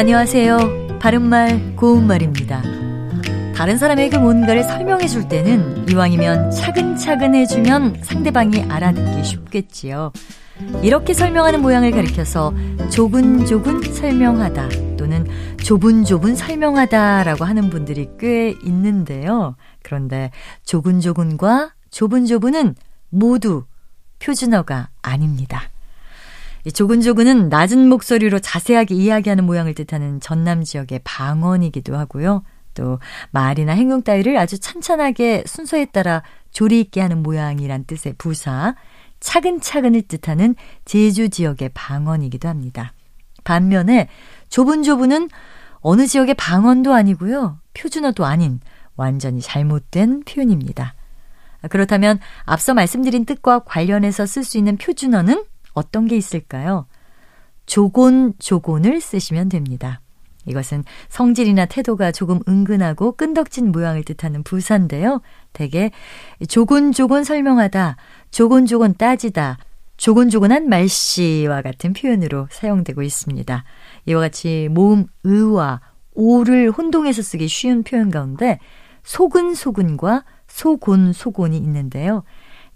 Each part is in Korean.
안녕하세요. 바른말 고운말입니다. 다른 사람에게 뭔가를 설명해 줄 때는 이왕이면 차근차근 해주면 상대방이 알아듣기 쉽겠지요. 이렇게 설명하는 모양을 가리켜서 조근조근 설명하다 또는 조분조분 설명하다라고 하는 분들이 꽤 있는데요. 그런데 조근조근과 조분조분은 모두 표준어가 아닙니다. 조근조근은 낮은 목소리로 자세하게 이야기하는 모양을 뜻하는 전남 지역의 방언이기도 하고요. 또 말이나 행동 따위를 아주 찬찬하게 순서에 따라 조리 있게 하는 모양이란 뜻의 부사, 차근차근을 뜻하는 제주 지역의 방언이기도 합니다. 반면에 조분조분은 어느 지역의 방언도 아니고요. 표준어도 아닌 완전히 잘못된 표현입니다. 그렇다면 앞서 말씀드린 뜻과 관련해서 쓸 수 있는 표준어는 어떤 게 있을까요? 조곤 조곤을 쓰시면 됩니다. 이것은 성질이나 태도가 조금 은근하고 끈덕진 모양을 뜻하는 부사인데요. 대개 조곤조곤 설명하다, 조곤조곤 따지다, 조곤조곤한 말씨와 같은 표현으로 사용되고 있습니다. 이와 같이 모음 의와 오를 혼동해서 쓰기 쉬운 표현 가운데 소근소근과 소곤소곤이 있는데요.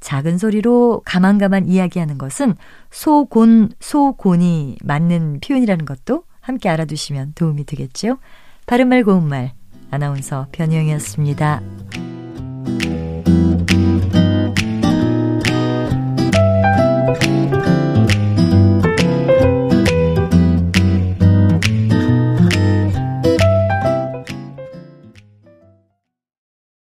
작은 소리로 가만가만 이야기하는 것은 소곤, 소곤이 맞는 표현이라는 것도 함께 알아두시면 도움이 되겠죠. 바른말 고운말 아나운서 변희영이었습니다.